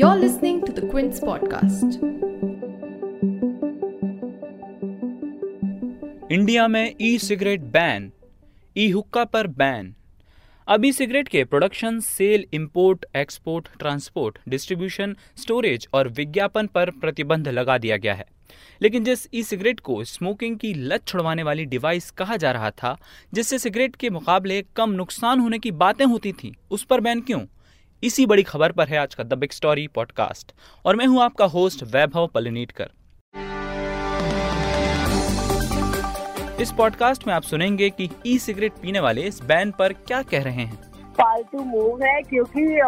You're listening to the Quince podcast. India में ई cigarette ban ई हुक्का पर बैन अब ई सिगरेट के production sale import export transport distribution storage और विज्ञापन पर प्रतिबंध लगा दिया गया है लेकिन जिस ई सिगरेट को स्मोकिंग की लत छुड़वाने वाली डिवाइस कहा जा रहा था, जिससे सिगरेट के मुकाबले कम नुकसान होने की बातें होती थी, उस पर बैन क्यों? इसी बड़ी खबर पर है आज का द बिग स्टोरी पॉडकास्ट, और मैं हूँ आपका होस्ट वैभव पलनीटकर इस पॉडकास्ट में आप सुनेंगे कि ई सिगरेट पीने वाले इस बैन पर क्या कह रहे हैं। फालतू मूव है, क्योंकि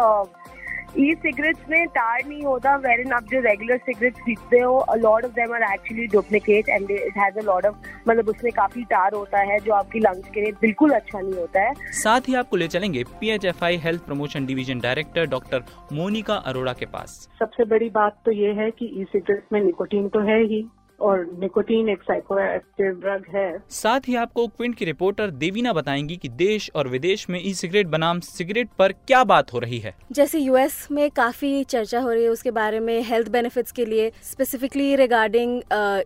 ई सिगरेट्स में टार नहीं होता वेर इन आप जो रेगुलर सिगरेट पीते हो lord lot of them are actually duplicate and it has a lot of मतलब उसमें काफ़ी टार होता है जो आपकी लंग्स के लिए बिल्कुल अच्छा नहीं होता है। साथ ही आपको ले चलेंगे PHFI health promotion division director doctor Monica Arora के पास। सबसे बड़ी बात तो ये है की ई सिगरेट में निकोटीन तो है ही। और निकोटीन एक साइकोएक्टिव ड्रग है। साथ ही आपको क्विंट की रिपोर्टर देवीना बताएँगी कि देश और विदेश में ई सिगरेट बनाम सिगरेट पर क्या बात हो रही है। जैसे यूएस में काफ़ी चर्चा हो रही है उसके बारे में हेल्थ बेनिफिट्स के लिए स्पेसिफिकली रिगार्डिंग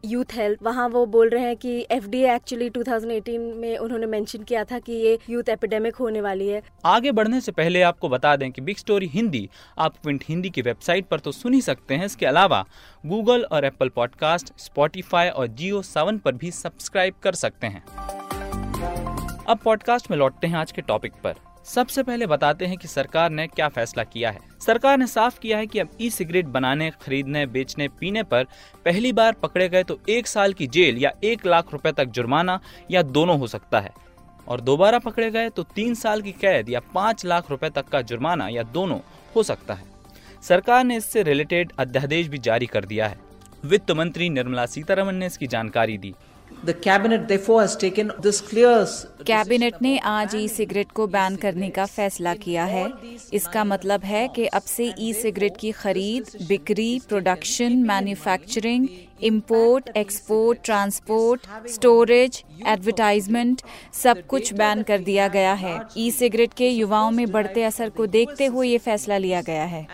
यूथ हेल्थ वहाँ वो बोल रहे हैं कि एफडीए एक्चुअली 2018 में उन्होंने मेंशन किया था कि ये यूथ एपिडेमिक होने वाली है। आगे बढ़ने से पहले आपको बता दें कि बिग स्टोरी हिंदी आप क्विंट हिंदी की वेबसाइट पर तो सुन ही सकते हैं। इसके अलावा गूगल और एप्पल पॉडकास्ट स्पॉटिफाई और जियो सावन पर भी सब्सक्राइब कर सकते हैं। अब पॉडकास्ट में लौटते हैं आज के टॉपिक पर। सबसे पहले बताते हैं कि सरकार ने क्या फैसला किया है। सरकार ने साफ़ किया है कि अब ई सिगरेट बनाने, खरीदने, बेचने, पीने पर पहली बार पकड़े गए तो एक साल की जेल या एक लाख रुपए तक जुर्माना या दोनों हो सकता है। और दोबारा पकड़े गए तो तीन साल की कैद या पाँच लाख रुपए तक का जुर्माना या दोनों हो सकता है। सरकार ने इससे रिलेटेड अध्यादेश भी जारी कर दिया है। वित्त मंत्री निर्मला सीतारमन ने इसकी जानकारी दी। The cabinet therefore has taken this clear cabinet ने आज ई सिगरेट को बैन करने का फैसला किया है। इसका मतलब है कि अब से ई सिगरेट की खरीद बिक्री production manufacturing import export transport storage advertisement सब कुछ बैन कर दिया गया है। ई सिगरेट के युवाओं में बढ़ते असर को देखते हुए ये फैसला लिया गया है।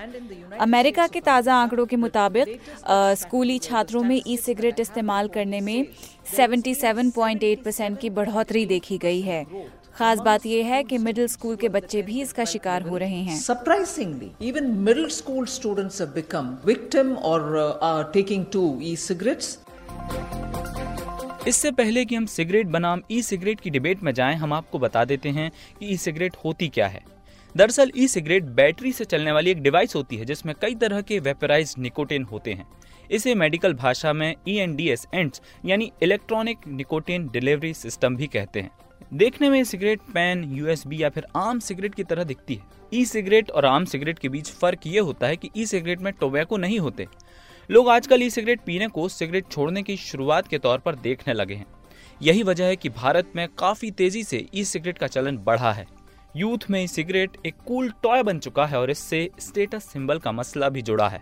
अमेरिका के ताज़ा आंकड़ों के मुताबिक स्कूली छात्रों में ई सिगरेट इस्तेमाल करने में 77.8 परसेंट की बढ़ोतरी देखी गई है। खास बात यह है कि मिडिल स्कूल के बच्चे भी इसका शिकार हो रहे हैं। Surprisingly even middle school students have become victim or uh, are taking to e-cigarettes. इससे पहले कि हम सिगरेट बनाम ई सिगरेट की डिबेट में जाएँ हम आपको बता देते हैं कि ई सिगरेट होती क्या है। दरअसल ई सिगरेट बैटरी से चलने वाली एक डिवाइस होती है जिसमें कई तरह के वेपराइज निकोटिन होते हैं। इसे मेडिकल भाषा में E N D S ENDS यानी इलेक्ट्रॉनिक निकोटिन डिलीवरी सिस्टम भी कहते हैं। देखने में सिगरेट, पेन यूएसबी या फिर आम सिगरेट की तरह दिखती है। ई सिगरेट और आम सिगरेट के बीच फ़र्क ये होता है कि ई सिगरेट में टोबैको नहीं होते। लोग आजकल ई सिगरेट पीने को सिगरेट छोड़ने की शुरुआत के तौर पर देखने लगे हैं। यही वजह है कि भारत में काफ़ी तेज़ी से ई सिगरेट का चलन बढ़ा है। यूथ में ई सिगरेट एक कूल टॉय बन चुका है और इससे स्टेटस सिंबल का मसला भी जुड़ा है।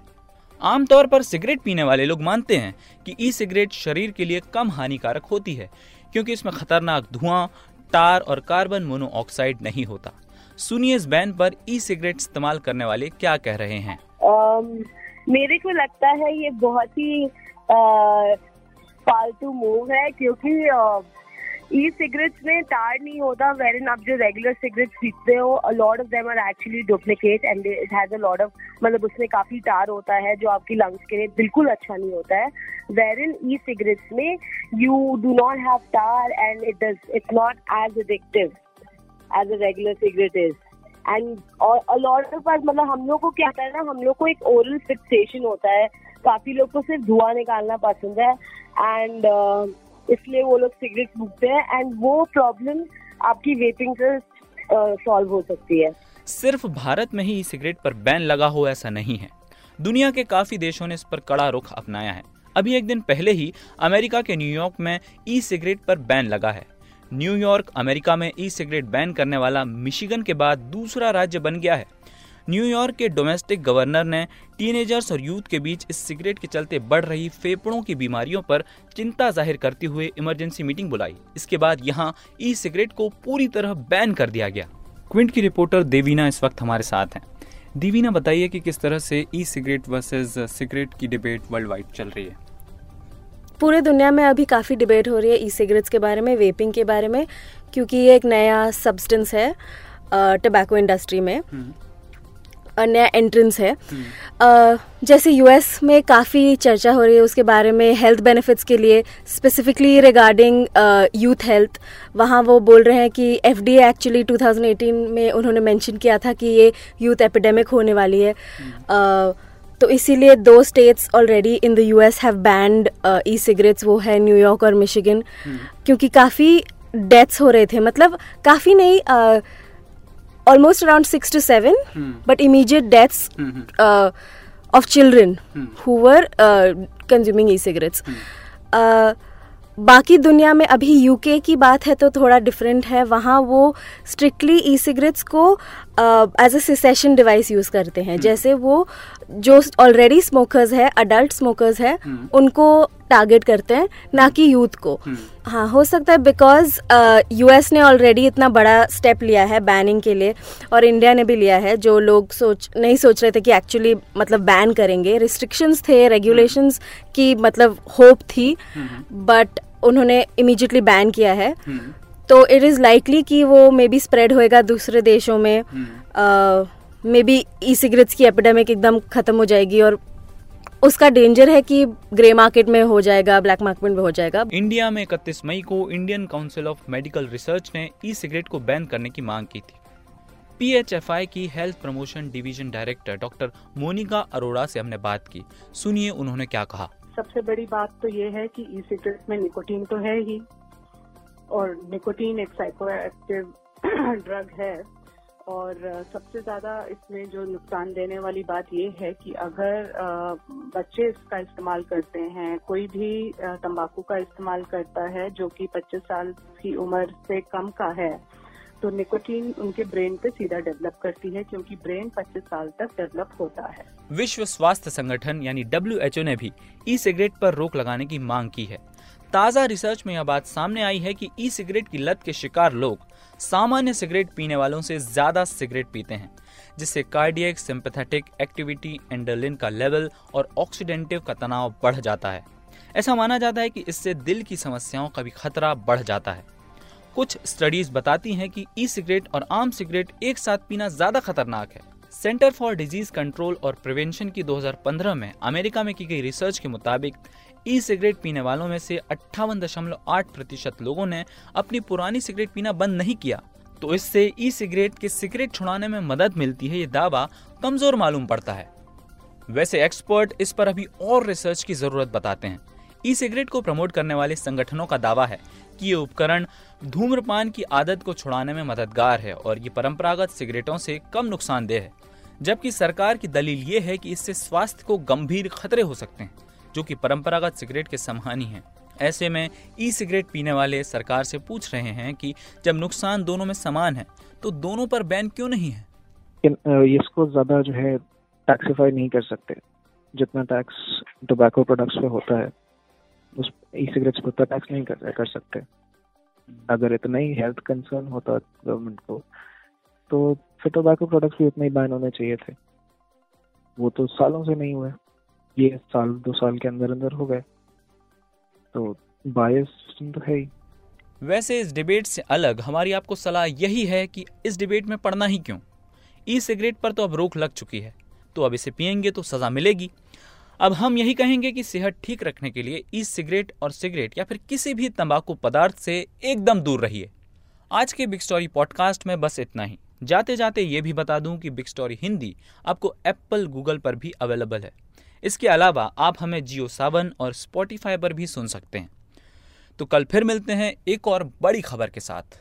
आमतौर पर सिगरेट पीने वाले लोग मानते हैं कि ई सिगरेट शरीर के लिए कम हानिकारक होती है, क्योंकि इसमें खतरनाक धुआँ टार और कार्बन मोनोऑक्साइड नहीं होता सुनिए इस बैन पर ई सिगरेट इस्तेमाल करने वाले क्या कह रहे हैं um, मेरे को लगता है ये बहुत ही uh, फालतू मूव है क्योंकि ई सिगरेट्स में टार नहीं होता वेर इन आप जो रेगुलर सिगरेट पीते हो lot of them are actually duplicate and it has a lot of मतलब उसमें काफ़ी टार होता है जो आपकी लंग्स के लिए बिल्कुल अच्छा नहीं होता है। वेर इन ई सिगरेट्स में you do not have tar and it does it's not as addictive as a regular cigarette is and lot of मतलब हम लोग को क्या होता है हम लोग को एक ओरल फिक्सेशन होता है। काफ़ी लोग को सिर्फ़ धुआँ निकालना पसंद है। एंड इसलिए वो लोग सिगरेट फूकते हैं एंड वो प्रॉब्लम आपकी वेपिंग से सॉल्व हो सकती है। सिर्फ़ भारत में ही सिगरेट पर बैन लगा हो ऐसा नहीं है। दुनिया के काफ़ी देशों ने इस पर कड़ा रुख अपनाया है। अभी एक दिन पहले ही अमेरिका के न्यूयॉर्क में ई सिगरेट पर बैन लगा है। न्यूयॉर्क अमेरिका में ई सिगरेट बैन करने वाला मिशिगन के बाद दूसरा राज्य बन गया है। न्यूयॉर्क के डोमेस्टिक गवर्नर ने टीनेजर्स और यूथ के बीच इस सिगरेट के चलते बढ़ रही फेफड़ों की बीमारियों पर चिंता ज़ाहिर करते हुए इमरजेंसी मीटिंग बुलाई। इसके बाद यहाँ ई सिगरेट को पूरी तरह बैन कर दिया गया। क्विंट की रिपोर्टर देवीना इस वक्त हमारे साथ हैं। देवीना बताइए कि किस तरह से ई सिगरेट वर्सेस सिगरेट की डिबेट वर्ल्ड वाइड चल रही है? पूरे दुनिया में अभी काफ़ी डिबेट हो रही है ई सिगरेट्स के बारे में वेपिंग के बारे में क्योंकि ये एक नया सब्सटेंस है टबैको इंडस्ट्री में। हम्म। नया एंट्रेंस है। uh, जैसे यूएस में काफ़ी चर्चा हो रही है उसके बारे में हेल्थ बेनिफिट्स के लिए स्पेसिफिकली रिगार्डिंग यूथ हेल्थ वहाँ वो बोल रहे हैं कि एफ़ डी एक्चुअली 2018 में उन्होंने मेंशन किया था कि ये यूथ एपिडेमिक होने वाली है। uh, तो इसीलिए दो states already in the US have banned e cigarettes वो है न्यूयॉर्क और मिशिगन क्योंकि काफ़ी डेथ्स हो रहे थे। मतलब काफ़ी नहीं uh, almost around six to seven, but immediate deaths hmm. uh, of children hmm. who were uh, consuming e-cigarettes. Hmm. Uh, बाकी दुनिया में अभी यूके की बात है तो थोड़ा डिफरेंट है वहाँ वो स्ट्रिक्टली ई सिगरेट्स को as a cessation device use करते हैं जैसे वो जो ऑलरेडी स्मोकर्स है अडल्ट स्मोकर्स है उनको टारगेट करते हैं ना कि यूथ को। हाँ हो सकता है बिकॉज़ यूएस ने ऑलरेडी इतना बड़ा स्टेप लिया है बैनिंग के लिए और इंडिया ने भी लिया है जो लोग सोच नहीं सोच रहे थे कि एक्चुअली मतलब बैन करेंगे। रिस्ट्रिक्शंस थे रेगुलेशंस की मतलब होप थी बट उन्होंने इमीजिएटली बैन किया है। तो इट इज़ लाइकली कि वो मे बी स्प्रेड होएगा दूसरे देशों में। मे बी ई सिगरेट्स की एपिडेमिक एकदम खत्म हो जाएगी और उसका डेंजर है कि ग्रे मार्केट में हो जाएगा ब्लैक मार्केट में हो जाएगा। इंडिया में इकतीस मई को Indian Council of Medical Research ने ई सिगरेट को बैन करने की मांग की थी। पीएचएफआई की health promotion division director doctor Monica Arora से हमने बात की। सुनिए उन्होंने क्या कहा। सबसे बड़ी बात तो ये है कि ई सिगरेट में निकोटीन तो है ही और निकोटीन एक साइको एक्टिव ड्रग है। और सबसे ज़्यादा इसमें जो नुकसान देने वाली बात ये है कि अगर बच्चे इसका इस्तेमाल करते हैं, कोई भी तंबाकू का इस्तेमाल करता है जो कि 25 साल की उम्र से कम का है तो निकोटीन उनके ब्रेन पे सीधा डेवलप करती है क्योंकि ब्रेन 25 साल तक डेवलप होता है। विश्व स्वास्थ्य संगठन यानी डब्ल्यू ने भी ई सिगरेट पर रोक लगाने की मांग की है। ताज़ा रिसर्च में यह बात सामने आई है कि ई सिगरेट की लत के शिकार लोग सामान्य सिगरेट पीने वालों से ज़्यादा सिगरेट पीते हैं, जिससे कार्डियक, सिंपैथेटिक एक्टिविटी एंडरलिन का लेवल और ऑक्सीडेंटिव का तनाव बढ़ जाता है। ऐसा माना जाता है कि इससे दिल की समस्याओं का भी खतरा बढ़ जाता है। कुछ स्टडीज़ बताती हैं कि ई सिगरेट और आम सिगरेट एक साथ पीना ज़्यादा खतरनाक है। सेंटर फॉर डिज़ीज़ कंट्रोल और प्रिवेंशन की 2015 में अमेरिका में की गई रिसर्च के मुताबिक ई सिगरेट पीने वालों में से अट्ठावन प्रतिशत लोगों ने अपनी पुरानी सिगरेट पीना बंद नहीं किया। तो इससे ई सिगरेट के सिगरेट छुड़ाने में मदद मिलती है, ये दावा कमज़ोर मालूम पड़ता है। वैसे एक्सपर्ट इस पर अभी और रिसर्च की ज़रूरत बताते हैं। ई सिगरेट को प्रमोट करने वाले संगठनों का दावा है कि ये उपकरण धूम्रपान की आदत को छुड़ाने में मददगार है और ये परंपरागत सिगरेटों से कम नुकसानदेह है। जबकि सरकार की दलील ये है कि इससे स्वास्थ्य को गंभीर खतरे हो सकते हैं। जो कि परंपरागत सिगरेट के समान ही है। ऐसे में ई सिगरेट पीने वाले सरकार से पूछ रहे हैं कि जब नुकसान दोनों में समान है तो दोनों पर बैन क्यों नहीं है? इसको ज़्यादा जो है टैक्सीफाई नहीं कर सकते। जितना टैक्स टोबैको प्रोडक्ट्स पे होता है उस ई सिगरेट्स पर उतना टैक्स नहीं कर, कर सकते। अगर इतना ही हेल्थ कंसर्न होता गवर्नमेंट को तो फिर टोबैको प्रोडक्ट्स भी उतने ही बैन होने चाहिए थे। वो तो सालों से नहीं हुए। ये साल, दो साल के अंदर अंदर हो गए। तो बायस तो है ही। वैसे इस डिबेट से अलग हमारी आपको सलाह यही है कि इस डिबेट में पढ़ना ही क्यों? ई सिगरेट पर तो अब रोक लग चुकी है। तो अब इसे पियेंगे तो सजा मिलेगी। अब हम यही कहेंगे कि सेहत ठीक रखने के लिए ई सिगरेट और सिगरेट या फिर किसी भी तंबाकू पदार्थ से एकदम दूर रहिए। आज के बिग स्टोरी पॉडकास्ट में बस इतना ही। जाते जाते ये भी बता दूँ कि बिग स्टोरी हिंदी आपको एप्पल गूगल पर भी अवेलेबल है। इसके अलावा आप हमें जियो सावन और स्पॉटिफाई पर भी सुन सकते हैं। तो कल फिर मिलते हैं एक और बड़ी खबर के साथ।